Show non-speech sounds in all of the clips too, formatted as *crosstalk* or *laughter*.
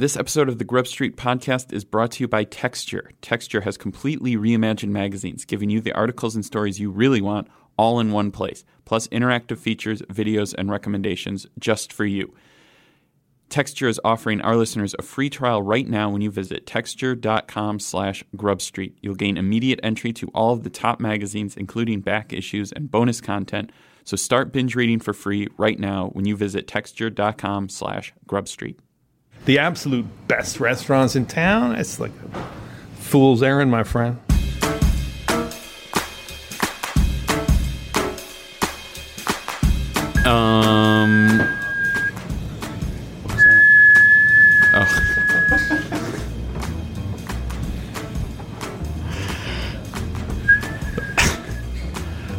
This episode of the Grub Street podcast is brought to you by Texture. Texture has completely reimagined magazines, giving you the articles and stories you really want all in one place, plus interactive features, videos, and recommendations just for you. Texture is offering our listeners a free trial right now when you visit texture.com slash grubstreet. You'll gain immediate entry to all of the top magazines, including back issues and bonus content. So start binge reading for free right now when you visit texture.com slash grubstreet. The absolute best restaurants in town. It's like a fool's errand, my friend. Um. What was that? Oh. *laughs*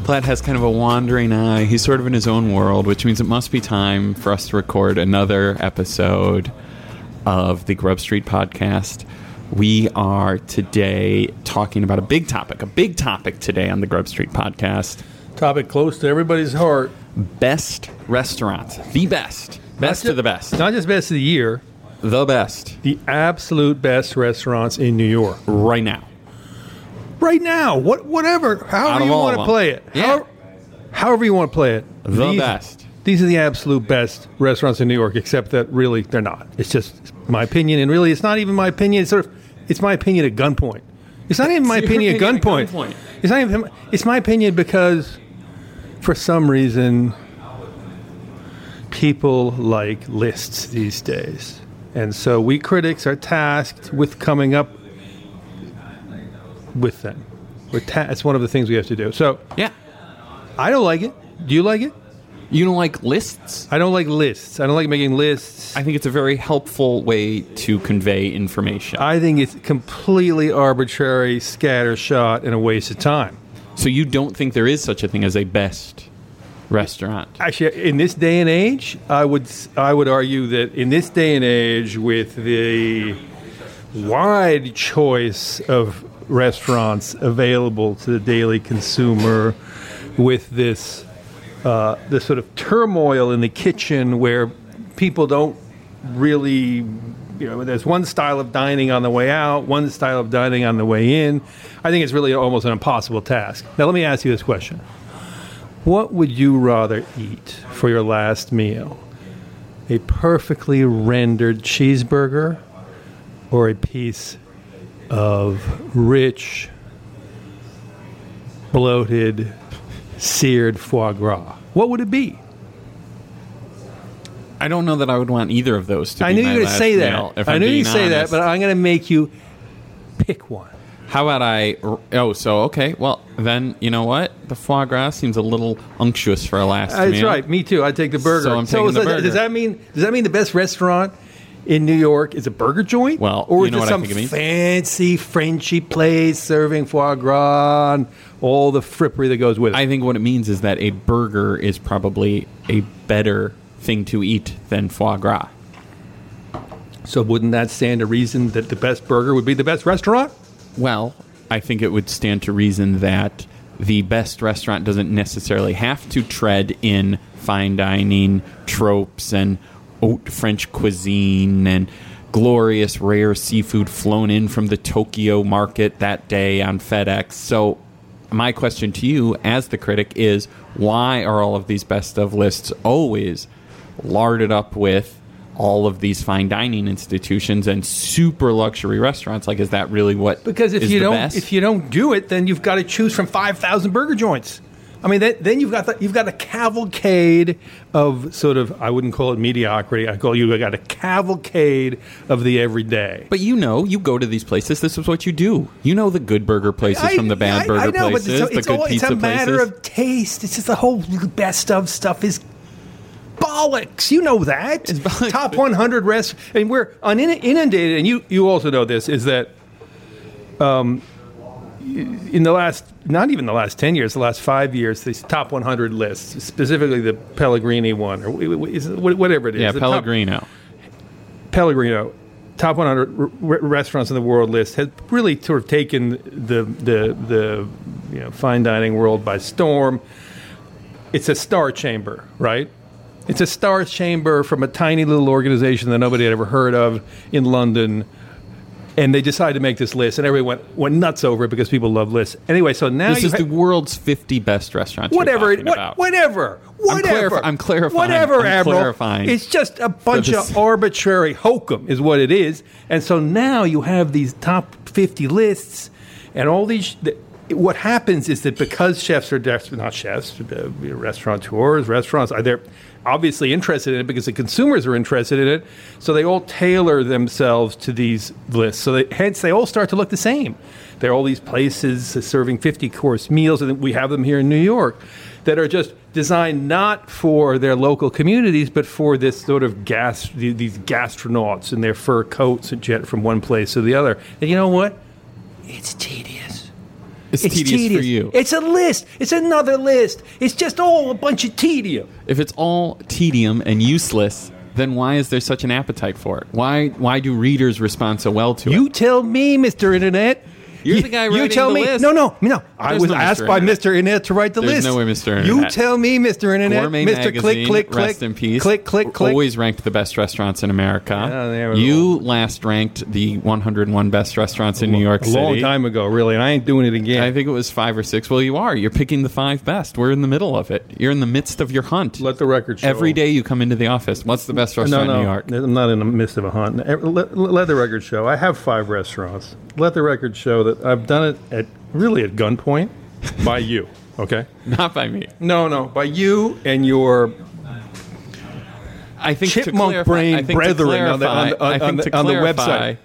Platt has kind of a wandering eye. He's sort of in his own world, which means it must be time for us to record another episode of the Grub Street podcast. We are today talking about a big topic, a big topic today on the Grub Street podcast Topic close to everybody's heart. best restaurants. The best. Best of the best. Not just best of the year, The best. the absolute best restaurants in New York. Right now. Right now, what, whatever, however you want to play it. Yeah. However, however you want to play it. The best. These are the absolute best restaurants in New York, except that really they're not. It's just my opinion, and really it's not even my opinion. It's sort of it's my opinion at gunpoint. It's not even my *laughs* opinion, opinion at gunpoint. gunpoint. It's not even. It's my opinion because, for some reason, people like lists these days, and so we critics are tasked with coming up with them. Ta- it's one of the things we have to do. So Yeah. I don't like it. Do you like it? You don't like lists? I don't like lists. I don't like making lists. I think it's a very helpful way to convey information. I think it's completely arbitrary, scattershot, and a waste of time. so you don't think there is such a thing as a best restaurant? Actually, in this day and age, I would I would argue that in this day and age, with the wide choice of restaurants available to the daily consumer, with this uh, this sort of turmoil in the kitchen where people don't really you know there's one style of dining on the way out one style of dining on the way in. I think it's really almost an impossible task. Now let me ask you this question. What would you rather eat for your last meal? A perfectly rendered cheeseburger or a piece of rich bloated seared foie gras what would it be I don't know that I would want either of those to I be knew my you were going to say that. I knew you'd say that, but I'm going to make you pick one. How about I? Oh, so okay. Well, then you know what? The foie gras seems a little unctuous for a last That's meal. right. Me too. I take the burger. So I'm taking the that- burger. Does that mean? Does that mean the best restaurant in New York is a burger joint? Well, or is it some it fancy Frenchy place serving foie gras and all the frippery that goes with it? I think what it means is that a burger is probably a better thing to eat than foie gras. so wouldn't that stand to reason that the best burger would be the best restaurant? Well, I think it would stand to reason that the best restaurant doesn't necessarily have to tread in fine dining tropes and haute French cuisine and glorious rare seafood flown in from the Tokyo market that day on FedEx. So, my question to you as the critic is why are all of these best of lists always larded up with all of these fine dining institutions and super luxury restaurants like is that really what Because if is you the don't, best? if you don't do it, then you've got to choose from five thousand burger joints. I mean, that, then you've got the, you've got a cavalcade of sort of I wouldn't call it mediocrity. I call you got a cavalcade of the everyday. But you know, you go to these places. This is what you do. You know the good burger places from the bad I- burger I know, but places, it's, the it's good all, pizza it's a matter places. of taste. It's just the whole best of stuff is bollocks. You know that. bollocks, Top 100 rest, and we're inundated. And you you also know this is that. Um, in the last, not even the last 10 years, the last five years, these top 100 lists, specifically the Pellegrini one, or w- w- is it- whatever it is. yeah, the top- Pellegrino. Pellegrino, top 100 r- r- restaurants in the world list, has really sort of taken the the the you know fine dining world by storm. It's a star chamber, right? It's a star chamber from a tiny little organization that nobody had ever heard of in London. And they decided to make this list, and everyone went, went nuts over it because people love lists. Anyway, so now This is ha- the world's 50 best restaurants. whatever, what, about. whatever, I'm whatever. clarif- I'm clarifying. Whatever, I'm Admiral. clarifying It's just a bunch of arbitrary hokum, is what it is. And so now you have these top 50 lists, and all these. The, what happens is that because chefs are desperate, not chefs, uh, restaurateurs, restaurants, are they're obviously interested in it because the consumers are interested in it. So they all tailor themselves to these lists. So they, hence they all start to look the same. There are all these places serving 50 course meals, and we have them here in New York that are just designed not for their local communities, but for this sort of gas, these gastronauts in their fur coats and jet from one place to the other. And you know what? It's tedious. It's, tedious, for you. It's a list. It's another list. It's just all a bunch of tedium. if it's all tedium and useless, then why is there such an appetite for it? Why why do readers respond so well to it? You tell me, Mr. Internet. You're You- the guy You tell the me. list. No, no, no. I There's was no Mr. asked by Internet. Mr. Internet to write the There's list. no way Mr. Internet. You tell me, Mr. Internet. Gourmet Mr. Magazine, Click, click, click. rest in peace. Click, click, click. Always ranked the best restaurants in America. Yeah, there we you last ranked the 101 best restaurants in New York a City. long time ago, really, and I ain't doing it again. I think it was five or six. Well, you are. You're picking the five best. We're in the middle of it. You're in the midst of your hunt. Let the record show. Every day you come into the office. What's the best No, restaurant no, in New York? I'm not in the midst of a hunt. Let, let the record show. I have five restaurants. Let the record show that I've done it at really at gunpoint by you. Okay. *laughs* Not by me. No, no, by you and your I think to Chipmunk clarify, brain I think brethren to on the- on the- clarify- I on the- on the clarify- website.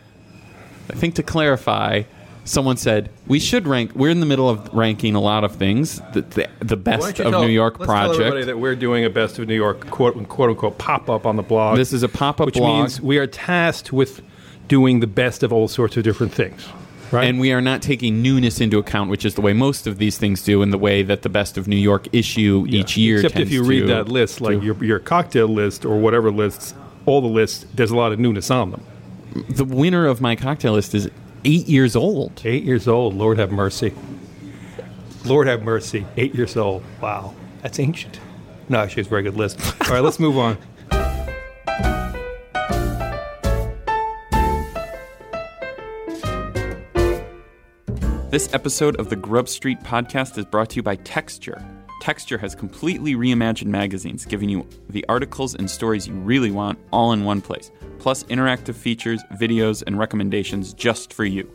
I think to clarify, someone said we should rank. We're in the middle of ranking a lot of things. The the, the best of New York let's Tell everybody that we're doing a best of New York quote quote unquote pop up on the blog. This is a pop-up which blog. means we are tasked with doing the best of all sorts of different things. Right. And we are not taking newness into account, which is the way most of these things do, and the way that the best of New York issue Yeah. each year. Except if you read to- that list, like your your cocktail list or whatever lists, all the lists, there's a lot of newness on them. the winner of my cocktail list is eight years old. Eight years old, Lord have mercy. Lord have mercy. Eight years old. Wow, that's ancient. No, actually, it's a very good list. All right, let's move on. This episode of the Grub Street podcast is brought to you by Texture. Texture has completely reimagined magazines, giving you the articles and stories you really want all in one place, plus interactive features, videos, and recommendations just for you.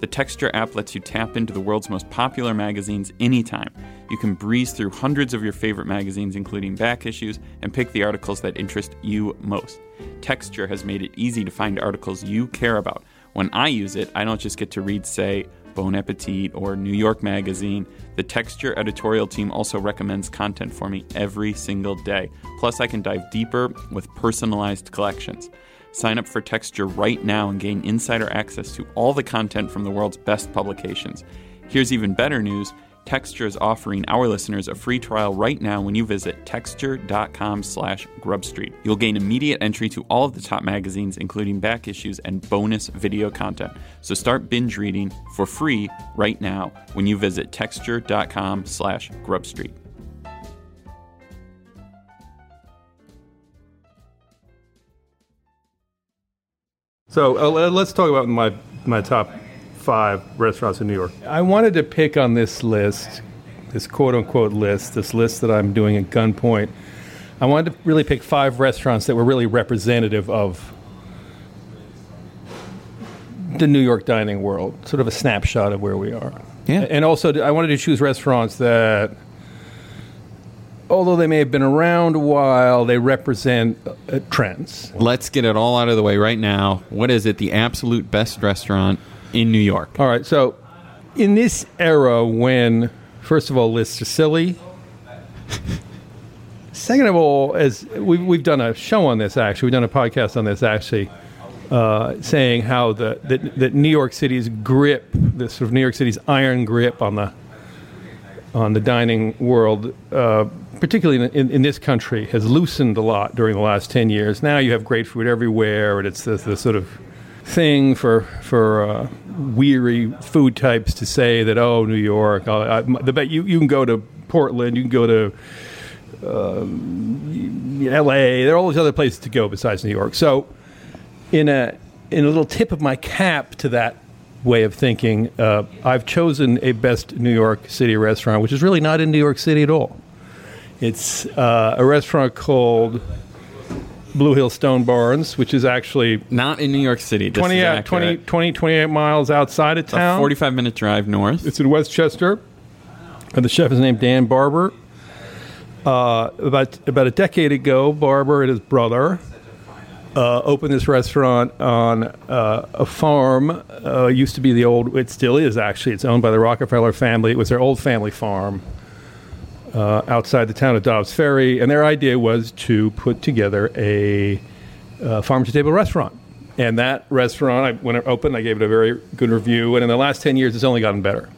The Texture app lets you tap into the world's most popular magazines anytime. You can breeze through hundreds of your favorite magazines, including back issues, and pick the articles that interest you most. Texture has made it easy to find articles you care about. When I use it, I don't just get to read, say, Bon Appetit or New York Magazine. The Texture editorial team also recommends content for me every single day. Plus, I can dive deeper with personalized collections. Sign up for Texture right now and gain insider access to all the content from the world's best publications. Here's even better news. Texture is offering our listeners a free trial right now when you visit texture.com slash grubstreet. You'll gain immediate entry to all of the top magazines, including back issues and bonus video content. So start binge reading for free right now when you visit texture.com slash grubstreet. So uh, let's talk about my my top five restaurants in New York. I wanted to pick on this list, this quote unquote list, this list that I'm doing at gunpoint. I wanted to really pick five restaurants that were really representative of the New York dining world, sort of a snapshot of where we are. Yeah. And also, I wanted to choose restaurants that, although they may have been around a while, they represent uh, trends. Let's get it all out of the way right now. What is it? The absolute best restaurant in New York. All right, so in this era when, first of all, lists are silly. *laughs* Second of all, as we've, we've done a show on this, actually, we've done a podcast on this, actually, uh, saying how the that, that New York City's grip, this sort of New York City's iron grip on the on the dining world, uh, particularly in, in, in this country, has loosened a lot during the last ten years. Now you have great food everywhere, and it's this sort of thing for for uh, weary food types to say that oh New York, I, I, the bet you you can go to Portland, you can go to um, L.A. There are all these other places to go besides New York. So, in a in a little tip of my cap to that way of thinking, uh, I've chosen a best New York City restaurant, which is really not in New York City at all. It's uh, a restaurant called Blue Hill Stone Barns, which is actually Not in New York City. This 20, is uh, 20, accurate. 20, 28 miles outside of A town. 45 minute drive north. It's in Westchester. And the chef is named Dan Barber. Uh, about about a decade ago, Barber and his brother uh, opened this restaurant on uh, a farm. Uh, used to be the old. It still is actually. It's owned by the Rockefeller family. It was their old family farm uh, outside the town of Dobbs Ferry, and their idea was to put together a uh, farm to table restaurant. And that restaurant, I, when it opened, I gave it a very good review. And in the last ten years, it's only gotten better.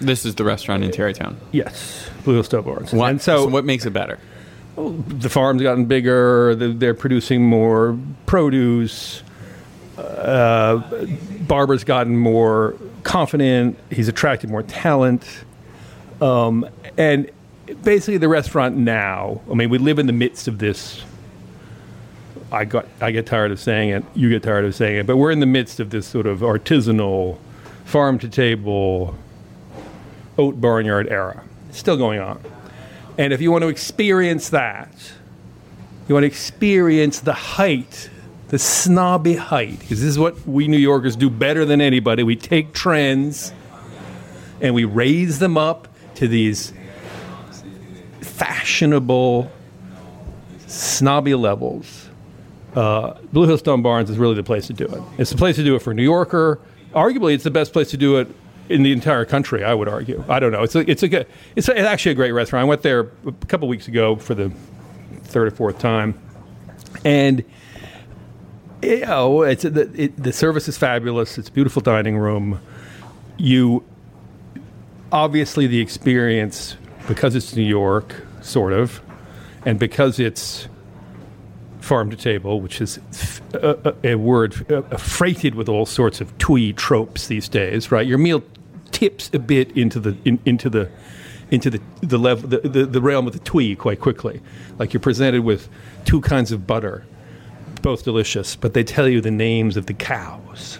This is the restaurant in Tarrytown. Yes, Blue Hill Barns. What, And so, what makes it better? the farm's gotten bigger. They're producing more produce. Uh, Barber's gotten more confident. He's attracted more talent. Um, and basically, the restaurant now. I mean, we live in the midst of this. I got. I get tired of saying it. You get tired of saying it. But we're in the midst of this sort of artisanal, farm to table, haute barnyard era. It's still going on. And if you want to experience that, you want to experience the height, the snobby height, because this is what we New Yorkers do better than anybody. We take trends and we raise them up to these fashionable, snobby levels. Uh, Blue Hill Stone Barns is really the place to do it. It's the place to do it for a New Yorker. Arguably, it's the best place to do it in the entire country. I would argue. I don't know. It's a, it's a good, it's, a, it's actually a great restaurant. I went there a couple weeks ago for the third or fourth time, and you know, it's the it, the service is fabulous. It's beautiful dining room. You obviously the experience because it's New York, sort of, and because it's farm to table, which is a word uh, freighted with all sorts of twee tropes these days, right? Your meal tips a bit into the in, into the into the the level the, the, the realm of the twee quite quickly. Like you're presented with two kinds of butter, both delicious, but they tell you the names of the cows.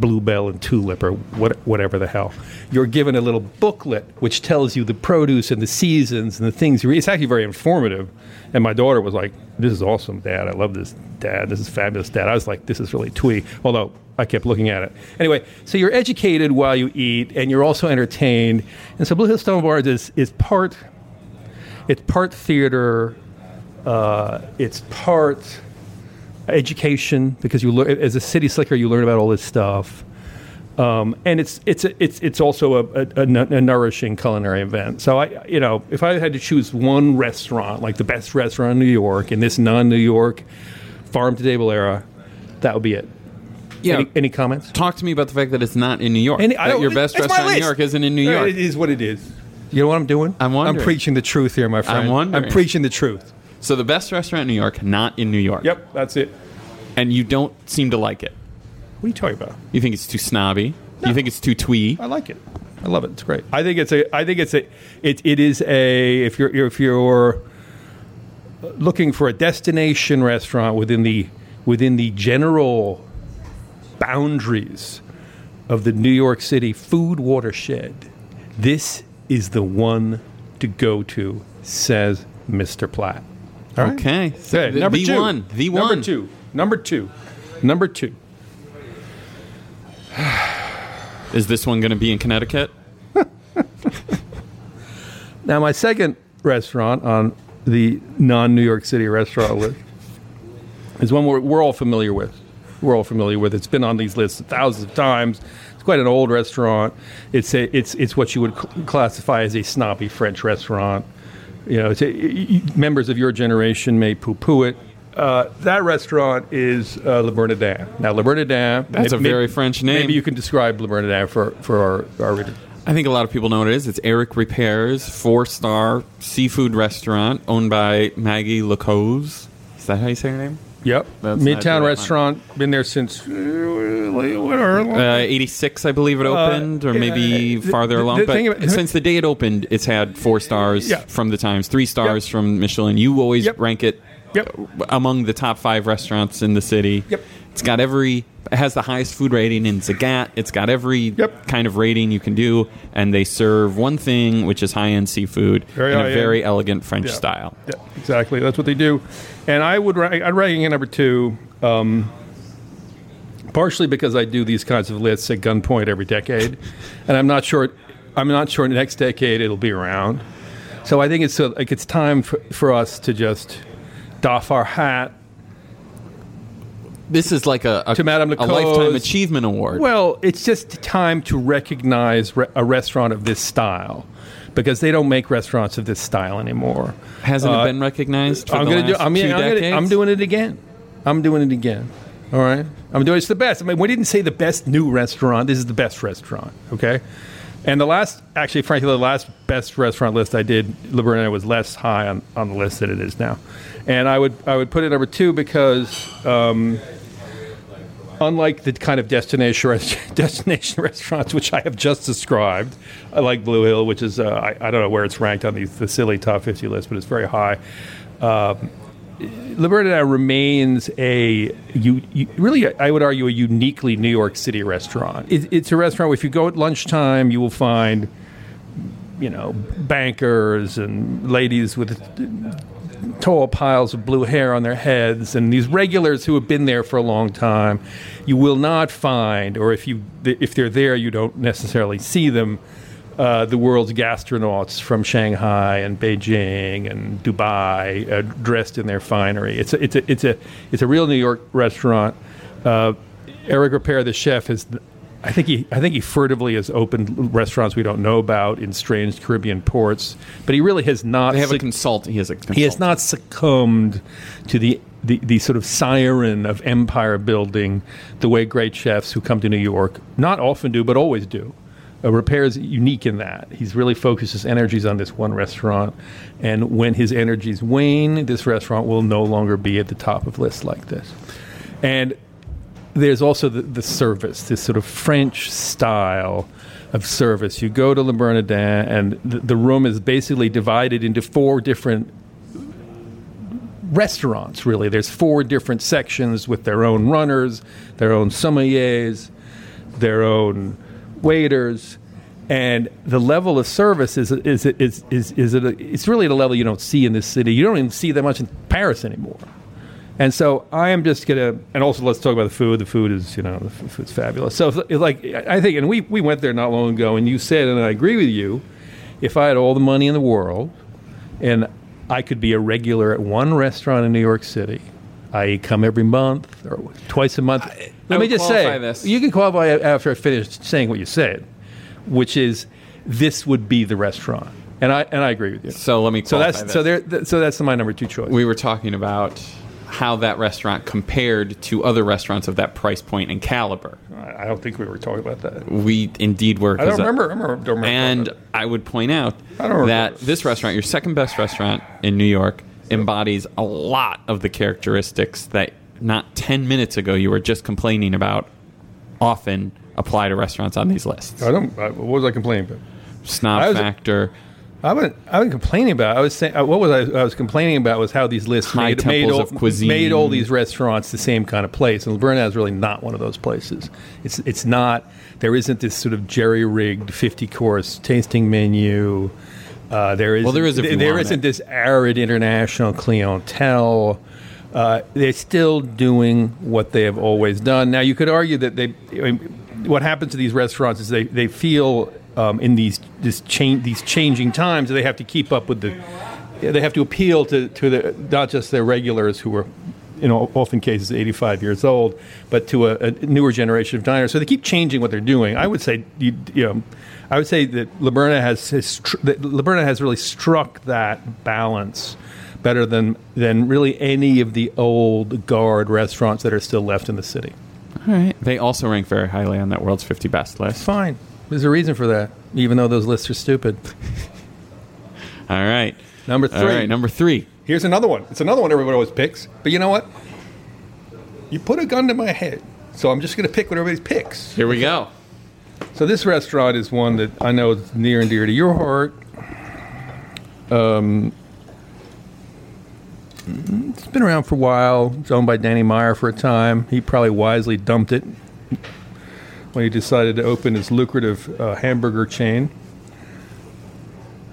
Bluebell and Tulip, or what, whatever the hell. You're given a little booklet which tells you the produce and the seasons and the things. you It's actually very informative. And my daughter was like, "This is awesome, Dad. I love this, Dad. This is fabulous, Dad." I was like, "This is really twee." Although I kept looking at it anyway. So you're educated while you eat, and you're also entertained. And so Blue Hill Stone Barns is is part. It's part theater. Uh, it's part education because you learn as a city slicker you learn about all this stuff um, and it's it's it's it's also a, a, a nourishing culinary event so i you know if i had to choose one restaurant like the best restaurant in new york in this non-new york farm to table era that would be it Yeah. any, any comments Talk to me about the fact that it's not in New York. Any- that don't- your best restaurant in New. York isn't in New York. it is what it is you know what i'm doing I'm wondering. i'm preaching the truth here my friend I'm wondering. i'm preaching the truth So the best restaurant in New York, not in New York. yep that's it And you don't seem to like it. what are you talking about You think it's too snobby. You think it's too twee. I like it. I love it. It's great. I think it's a. I think it's a. It, it is a. If you're if you're looking for a destination restaurant within the within the general boundaries of the New York City food watershed, this is the one to go to. Says Mr. Platt. Right? Okay. Okay, The- number the two. one. The Number one. two. Number two. Number two. *sighs* Is this one going to be in Connecticut? *laughs* Now, my second restaurant on the non New York City restaurant list is one we're, we're all familiar with. We're all familiar with. It's been on these lists thousands of times. It's quite an old restaurant. It's a, it's it's what you would cl- classify as a snobby French restaurant. You know, it's a, y- y- members of your generation may poo-poo it. Uh, that restaurant is uh, Le Bernardin. Now, Le Bernardin. That's a may- very French name. Maybe you can describe Le Bernardin for, for our, our readers. I think a lot of people know what it is. It's Eric Ripert's, four star seafood restaurant owned by Maguy Le Coze. Is that how you say her name? Yep. Let's not do Midtown that one. Restaurant. Been there since. Uh, Uh, 86, I believe it opened, or maybe uh, the- farther the- along. the but about- since the day it opened, it's had four stars Yeah. from the Times, three stars from Michelin. You always Yep. rank it Yep. among the top five restaurants in the city. Yep. It's got every, it has the highest food rating in Zagat. It's got every Yep. kind of rating you can do, and they serve one thing, which is high end seafood Very in a very elegant French Yeah. style. Yeah, exactly. That's what they do. And I would rank, I'd rank it number two, um, partially because I do these kinds of lists at gunpoint every decade, *laughs* and I'm not sure. I'm not sure next decade it'll be around. So I think it's uh, like it's time for, for us to just doff our hat. This is like a, a, To Madame a lifetime achievement award. Well, it's just time to recognize re- a restaurant of this style. Because they don't make restaurants of this style anymore. Hasn't uh, it been recognized for I'm the gonna do. I'm, two I'm, gonna. I'm doing it again. I'm doing it again. All right. I'm doing. It's the best. I mean, we didn't say the best new restaurant. This is the best restaurant. Okay. And the last, actually, frankly, the last best restaurant list I did, Bernardin, was less high on, on the list than it is now. And I would I would put it number two because. Um, Unlike the kind of destination res- *laughs* destination restaurants which I have just described, I like Blue Hill, which is uh, I, I don't know where it's ranked on the, the silly top fifty list, but it's very high. Um, Le Bernardin remains a you, you, really I would argue a uniquely New York City restaurant. It, it's a restaurant where if you go at lunchtime, you will find you know bankers and ladies with tall piles of blue hair on their heads and these regulars who have been there for a long time you will not find or if you if they're there you don't necessarily see them uh, the world's gastronauts from Shanghai and Beijing and Dubai uh, dressed in their finery. It's a, it's a it's a it's a real New York restaurant. Uh, Eric Ripert the chef has I think he I think he furtively has opened restaurants we don't know about in strange Caribbean ports but he really has not They have a consult. He has a consultant. he has not succumbed to the, the, the sort of siren of empire building the way great chefs who come to New York not often do, but always do. Uh, Ripert is unique in that. He's really focused his energies on this one restaurant. And when his energies wane, this restaurant will no longer be at the top of lists like this. And there's also the, the service, this sort of French style of service. You go to Le Bernardin, and the, the room is basically divided into four different restaurants, really. There's four different sections with their own runners, their own sommeliers, their own waiters. And the level of service is is is is, is at a, it's really at a level you don't see in this city. You don't even see that much in Paris anymore. And so I am just gonna, and also let's talk about the food. The food is, you know, the food's fabulous. So, it's like, I think, and we we went there not long ago, and you said, and I agree with you, if I had all the money in the world, and I could be a regular at one restaurant in New York City, I come every month or twice a month. I Let me just say, this. you can qualify after I finish saying what you said, which is this would be the restaurant, and I and I agree with you. So let me. So that's this. so there. th- So that's my number two choice. we were talking about how that restaurant compared to other restaurants of that price point and caliber. I don't think we were talking about that. We indeed were. I don't uh, remember. I remember don't remember And. I would point out I don't remember that this. this restaurant, your second best restaurant in New York, embodies a lot of the characteristics that not 10 minutes ago you were just complaining about often apply to restaurants on these lists. I don't. I, what was I complaining about? Snob I was- factor, I wasn't. I wasn't complaining about. it. I was saying. uh, What was I? I was complaining about was how these lists High made, made, all, cuisine. made all these restaurants the same kind of place, and Bernard is really not one of those places. It's it's not. There isn't this sort of jerry rigged fifty course tasting menu. Uh, there is Well, there is if there isn't it. this arid international clientele. Uh, they're still doing what they have always done. Now, you could argue that they. I mean, what happens to these restaurants is they, they feel um, in these this change these changing times they have to keep up with the. They have to appeal to to the not just their regulars who are. In all, often cases, 85 years old, but to a, a newer generation of diners. So they keep changing what they're doing. I would say, you, you know, I would say that Laberna has, has tr- that Laberna has really struck that balance better than than really any of the old guard restaurants that are still left in the city. all right. They also rank very highly on that world's 50 best list. Fine, there's a reason for that, even though those lists are stupid. *laughs* All right. Number three. All right, number three. Here's another one. It's another one everybody always picks, but you know what? You put a gun to my head, so I'm just going to pick what everybody picks. Here we go. So this restaurant is one that I know is near and dear to your heart. Um, it's been around for a while. It's owned by Danny Meyer for a time. He probably wisely dumped it when he decided to open his lucrative uh, hamburger chain.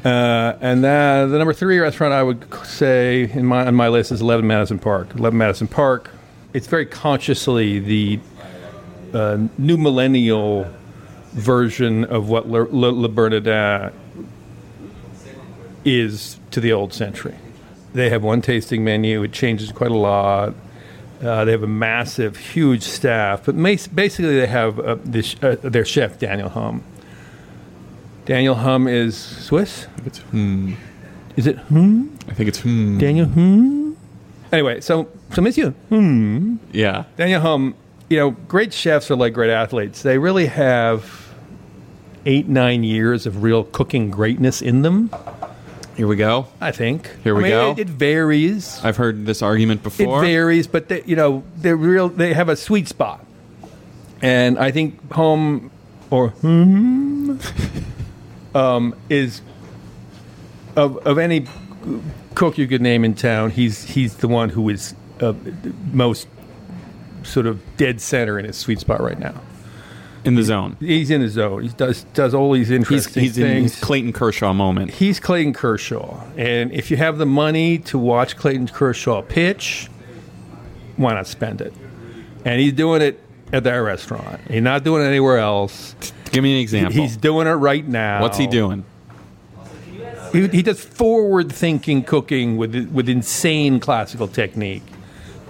Uh, and uh, the number three restaurant I would say in my on my list is 11 Madison Park. 11 Madison Park. It's very consciously the uh, new millennial version of what Le, Le, Le Bernardin is to the old century. They have one tasting menu. It changes quite a lot. Uh, they have a massive, huge staff, but basically they have uh, this, uh, their chef Daniel Humm. Daniel Humm is Swiss. I it's hmm. Is it Humm? I think it's hmm. Daniel Humm. Anyway, so so Monsieur Humm. Yeah. Daniel Humm. You know, great chefs are like great athletes. They really have eight nine years of real cooking greatness in them. Here we go. I think. Here we I mean, go. It, it varies. I've heard this argument before. It varies, but they, you know they're real. They have a sweet spot, and I think home or hmm *laughs* um, is of of any cook you could name in town. He's he's the one who is uh, most sort of dead center in his sweet spot right now. In the zone. He's in his zone. He does does all these He's, interesting he's in things. his Clayton Kershaw moment. He's Clayton Kershaw. And if you have the money to watch Clayton Kershaw pitch, why not spend it? And he's doing it at that restaurant. He's not doing it anywhere else. Give me an example. He's doing it right now. What's he doing? He, he does forward thinking cooking with, with insane classical technique.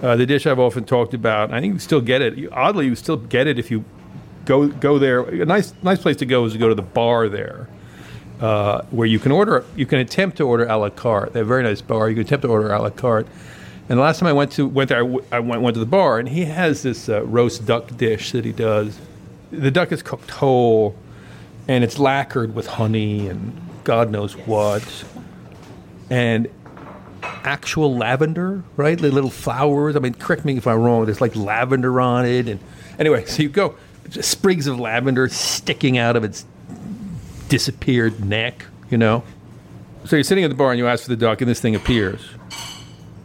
Uh, the dish I've often talked about, I think you still get it. You- Oddly, you still get it if you go go there. A nice nice place to go is to go to the bar there, uh, where you can order. You can attempt to order a la carte. They have a very nice bar. You can attempt to order a la carte. And the last time I went to went there, I, w- I went went to the bar, and he has this uh, roast duck dish that he does. The duck is cooked whole, and it's lacquered with honey and God knows what, and actual lavender, right? The little flowers. I mean, correct me if I'm wrong. There's like lavender on it, and anyway, so you go sprigs of lavender sticking out of its disappeared neck, you know. So you're sitting at the bar and you ask for the duck, and this thing appears,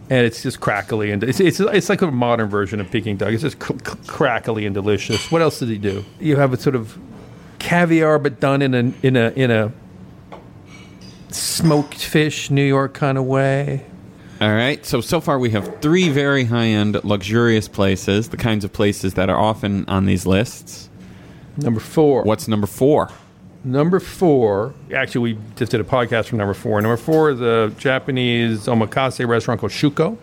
and it's just crackly and it's it's, it's like a modern version of Peking duck. It's just c- c- crackly and delicious. What else did he do? You have a sort of caviar, but done in a in a in a smoked fish New York kind of way. All right. So so far we have three very high end, luxurious places, the kinds of places that are often on these lists. Number four. What's number four? Number four, actually, we just did a podcast from number four. Number four is a Japanese omakase restaurant called Shuko.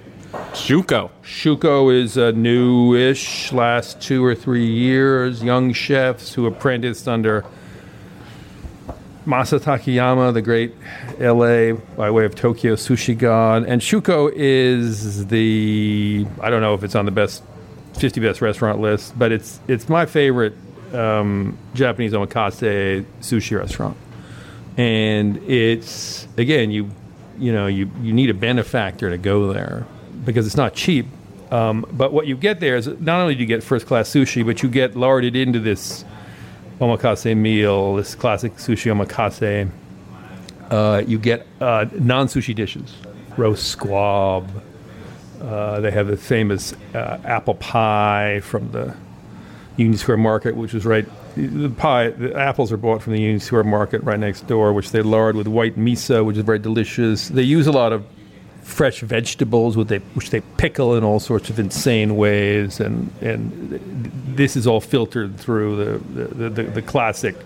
Shuko. Shuko is a newish, last two or three years, young chefs who apprenticed under Masa Takayama, the great LA by way of Tokyo sushi god. And Shuko is the, I don't know if it's on the best 50 best restaurant list, but it's, it's my favorite um, Japanese omakase sushi restaurant. And it's, again, you, you know, you, you need a benefactor to go there because it's not cheap. Um, but what you get there is not only do you get first class sushi, but you get larded into this omakase meal, this classic sushi omakase. Uh, you get uh, non sushi dishes, roast squab. Uh, they have the famous uh, apple pie from the Union Square Market, which is right. The pie, the apples are bought from the Union Square Market right next door, which they lard with white miso, which is very delicious. They use a lot of fresh vegetables, which they which they pickle in all sorts of insane ways, and and this is all filtered through the the, the, the classic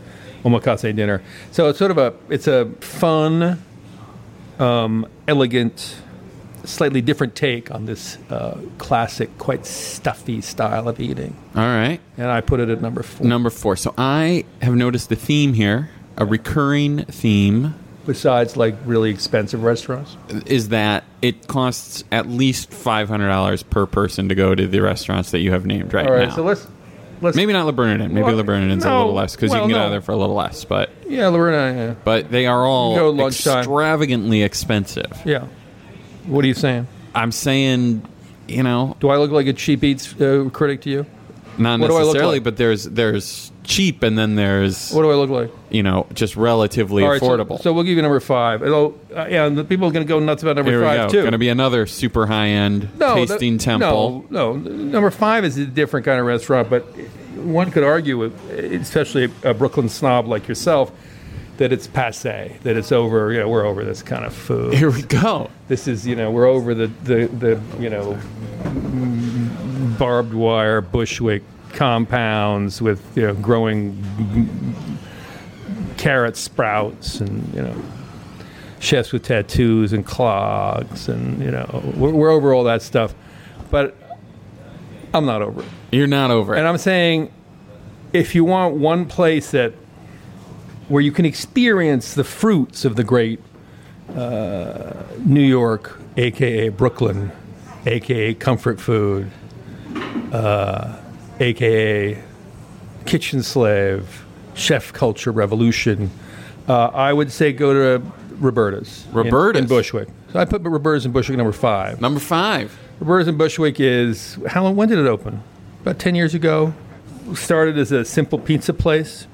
omakase dinner. So it's sort of a it's a fun, um, elegant, slightly different take on this uh, classic, quite stuffy style of eating, All right. and I put it at number four. Number four. So I have noticed the theme here, a recurring theme, Besides, like really expensive restaurants. is that it costs at least five hundred dollars per person to go to the restaurants that you have named right, All right, now. so let's let's Maybe not Le Bernardin. Maybe Well, Le Bernardin's a little less because Well, you can get no. out of there for a little less. But yeah, Lorena. Yeah. but they are all extravagantly expensive. yeah. What are you saying? I'm saying you know, Do I look like a cheap eats uh, critic to you? not What do I look necessarily, like? but there's there's cheap and then there's What do I look like? you know just relatively All right, so- affordable. So, we'll give you number five. It'll, uh, yeah, and the people are going to go nuts about number Here we five go. too. Going to be another super high end no, tasting temple. No, no, number five is a different kind of restaurant, but one could argue, especially a Brooklyn snob like yourself, that it's passe, that it's over. You know, we're over this kind of food. Here we go. This is, you know, we're over the the, the you know barbed wire Bushwick compounds with you know growing carrot sprouts and you know chefs with tattoos and clogs and you know we're, we're over all that stuff, but I'm not over it. You're not over it. And I'm saying, if you want one place that where you can experience the fruits of the great uh, New York, aka Brooklyn, aka comfort food, uh, aka kitchen slave, chef culture revolution, uh, I would say go to Roberta's. in- Roberta's? in, Bushwick. So I put Roberta's in Bushwick number five. Number five. Roberta's in Bushwick is how long? When did it open? About ten years ago. Started as a simple pizza place.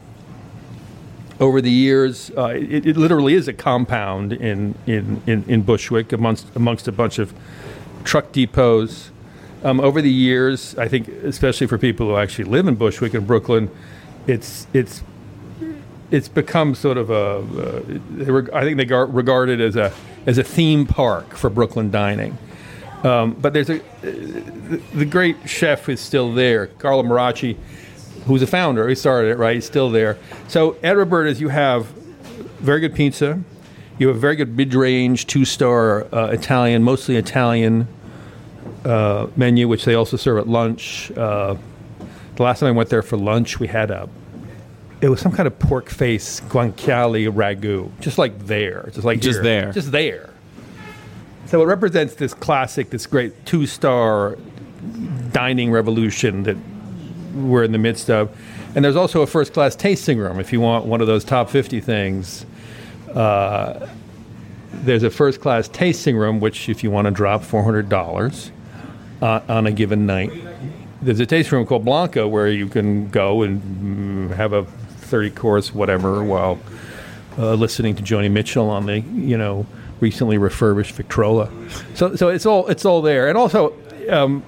Over the years, uh, it, it literally is a compound in in, in, in Bushwick amongst amongst a bunch of truck depots. Um, over the years, I think, especially for people who actually live in Bushwick and Brooklyn, it's it's it's become sort of a. Uh, I think they gar- regard it as a as a theme park for Brooklyn dining. Um, but there's a the, great chef is still there, Carlo Mirarchi, who's a founder. He started it, right? He's still there. So at Roberta's, you have very good pizza. You have very good mid-range, two-star uh, Italian, mostly Italian uh, menu, which they also serve at lunch. Uh, the last time I went there for lunch, we had a it was some kind of pork face guanciale ragu, just like there, just like Just here. there. just there. So it represents this classic, this great two-star dining revolution that we're in the midst of. And there's also a first-class tasting room if you want one of those top 50 things. Uh, there's a first-class tasting room, which if you want to drop $400 uh, on a given night, there's a tasting room called Blanca where you can go and mm, have a 30 course whatever while uh, listening to Joni Mitchell on the you know recently refurbished Victrola. So so it's all it's all there. And also, um,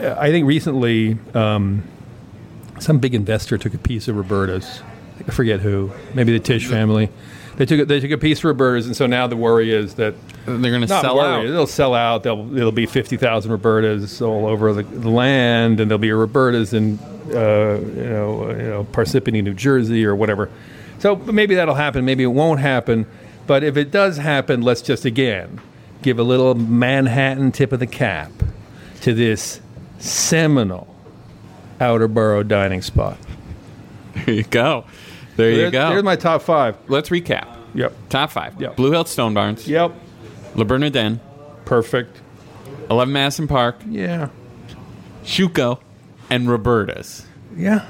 I think recently um, some big investor took a piece of Roberta's. I forget who. Maybe the Tisch family. They took they took a piece of Roberta's, and so now the worry is that They're going to sell worry. out. It'll sell out. There'll it'll be fifty thousand Robertas all over the, the land, and there'll be a Robertas in uh, you know uh, you know Parsippany, New Jersey, or whatever. So maybe that'll happen. Maybe it won't happen. But if it does happen, let's just again give a little Manhattan tip of the cap to this seminal outer borough dining spot. There you go. There you go. there's my top five. Let's recap. Yep. Top five. Yep. Blue Hill Stone Barns, Yep. Le Bernardin, Perfect. 11 Madison Park, Yeah. Shuko, and Roberta's. Yeah.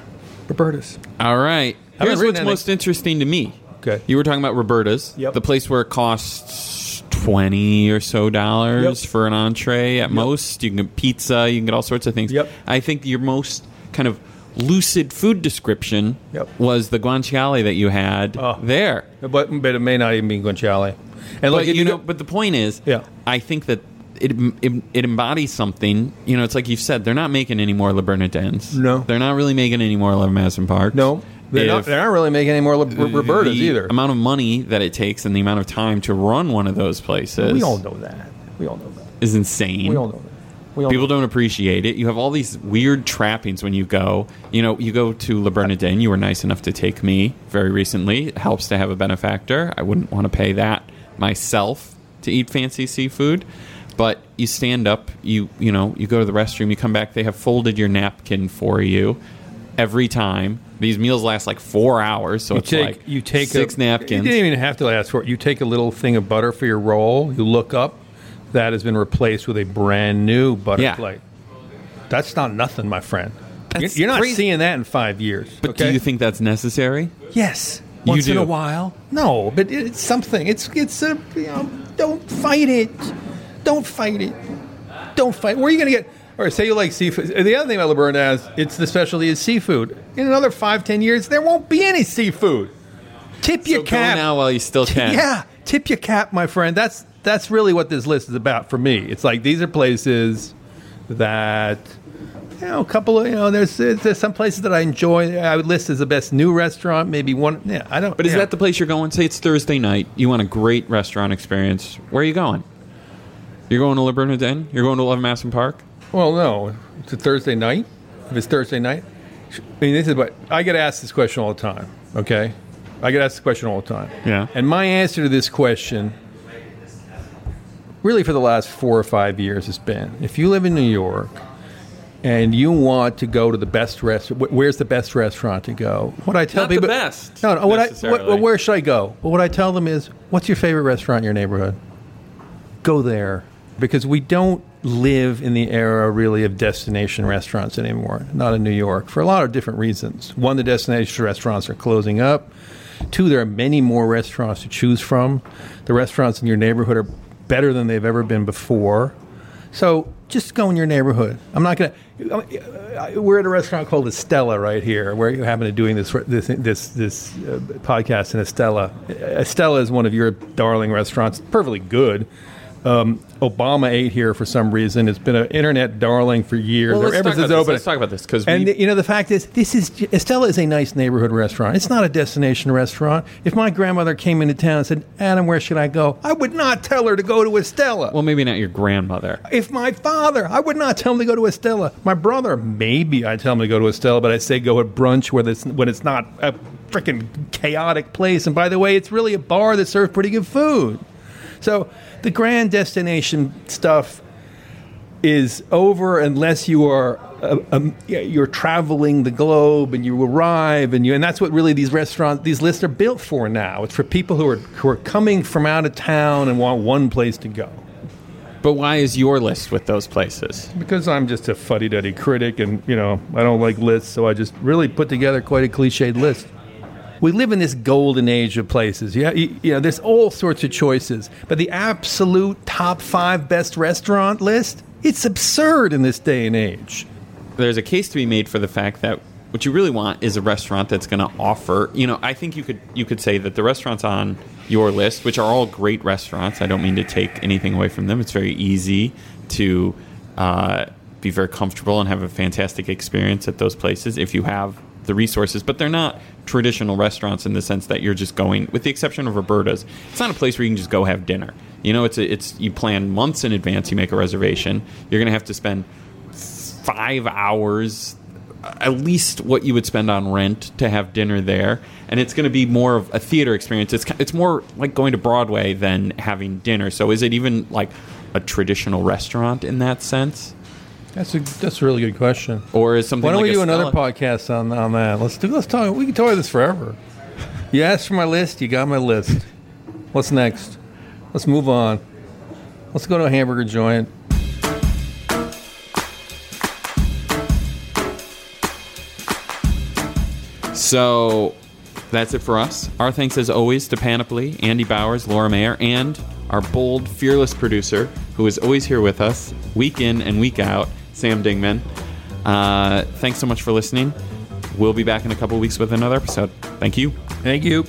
Roberta's. All right. haven't Here's written what's most interesting to me. Okay. You were talking about Roberta's, Yep. the place where it costs twenty or so dollars Yep. for an entree at most. You can get pizza, you can get all sorts of things. Yep. I think your most kind of lucid food description Yep. was the guanciale that you had Oh. there. But, but it may not even be guanciale. And But like you know, but the point is, Yeah. I think that it, it it embodies something. You know, it's like you've said, they're not making any more Le Bernardins. No. they're not really making any more Le Madison Park. no, they're not, they're not really making any more Rob- Robertas the either. amount of money that it takes and the amount of time to run one of those places we all know that. We all know that. is insane. We all know that. All People know don't appreciate it. You have all these weird trappings when you go. You know, you go to Le Bernardin. You were nice enough to take me very recently. It helps to have a benefactor. I wouldn't want to pay that myself to eat fancy seafood. But you stand up, you you know, you go to the restroom, you come back. They have folded your napkin for you every time. These meals last like four hours, so You it's take like you take six a, napkins. You didn't even have to ask for it. You take a little thing of butter for your roll. You look up. That has been replaced with a brand new butter Yeah. plate. That's not nothing, my friend. You're, That's you're not crazy. seeing that in five years. But okay? do you think that's necessary? Yes. You Once in a while. No, but it's something. It's it's a you know. Don't fight it. Don't fight it. Don't fight. Where are you going to get? Or say you like seafood. The other thing about Alberta is it's the specialty is seafood. In another five, ten years, there won't be any seafood. Tip your So go cap. now while you still can. Yeah, tip your cap, my friend. That's that's really what this list is about for me. It's like these are places that you know, a couple of you know, there's there's some places that I enjoy. I would list as the best new restaurant, maybe one. Yeah, I don't. But is yeah. that the place you're going? Say it's Thursday night. You want a great restaurant experience. Where are you going? You're going to Le Bernardin? You're going to Eleven Madison Park? Well, no, it's a Thursday night. If it's Thursday night, I mean, this is what I get asked this question all the time. Okay, I get asked this question all the time. Yeah. And my answer to this question, really for the last four or five years, has been: if you live in New York and you want to go to the best restaurant, where's the best restaurant to go? What I tell Not the people, best, No, no. What I, what, where should I go? But what I tell them is, what's your favorite restaurant in your neighborhood? go there because we don't live in the era really of destination restaurants anymore, not in New York, for a lot of different reasons. One, the destination restaurants are closing up. Two, there are many more restaurants to choose from. The restaurants in your neighborhood are better than they've ever been before. So just go in your neighborhood. I'm not going to. We're at a restaurant called Estela right here. Where you happen to doing this this this this uh, podcast in Estela. Estela is one of your darling restaurants. Perfectly good. Um, Obama ate here for some reason. It's been an internet darling for years. Well, let's ever talk since about this. opened. Let's talk about this, 'cause and we- you know the fact is, this is Estela is a nice neighborhood restaurant. It's not a destination restaurant. If my grandmother came into town and said, "Adam, where should I go?" I would not tell her to go to Estela. Well, maybe not your grandmother. If my father, I would not tell him to go to Estela. My brother, maybe I tell him to go to Estela, but I say go at brunch where it's, when it's not a freaking chaotic place. And by the way, it's really a bar that serves pretty good food. So the grand destination stuff is over unless you are uh, um, you're traveling the globe and you arrive and you and that's what really these restaurants these lists are built for now. It's for people who are who are coming from out of town and want one place to go. But why is your list with those places? Because I'm just a fuddy-duddy critic, and you know I don't like lists, so I just really put together quite a cliched list. We live in this golden age of places. Yeah, you, you know, there's all sorts of choices, but the absolute top five best restaurant list, it's absurd in this day and age. There's a case to be made for the fact that what you really want is a restaurant that's going to offer. You know, I think you could you could say that the restaurants on your list, which are all great restaurants, I don't mean to take anything away from them. It's very easy to uh, be very comfortable and have a fantastic experience at those places if you have the resources. But they're not traditional restaurants in the sense that you're just going, with the exception of Roberta's. It's not a place where you can just go have dinner. You know, it's a, it's you plan months in advance. You make a reservation. You're going to have to spend five hours at least what you would spend on rent to have dinner there and it's going to be more of a theater experience it's it's more like going to Broadway than having dinner so is it even like a traditional restaurant in that sense That's a that's a really good question. or is something Why don't like we do another podcast on on that? Let's do let's talk. We can talk this forever. You asked for my list. You got my list. What's next? Let's move on. Let's go to a hamburger joint. So that's it for us. Our thanks, as always, to Panoply, Andy Bowers, Laura Mayer, and our bold, fearless producer, who is always here with us, week in and week out, Sam Dingman. Uh, thanks so much for listening. We'll be back in a couple weeks with another episode. Thank you. Thank you.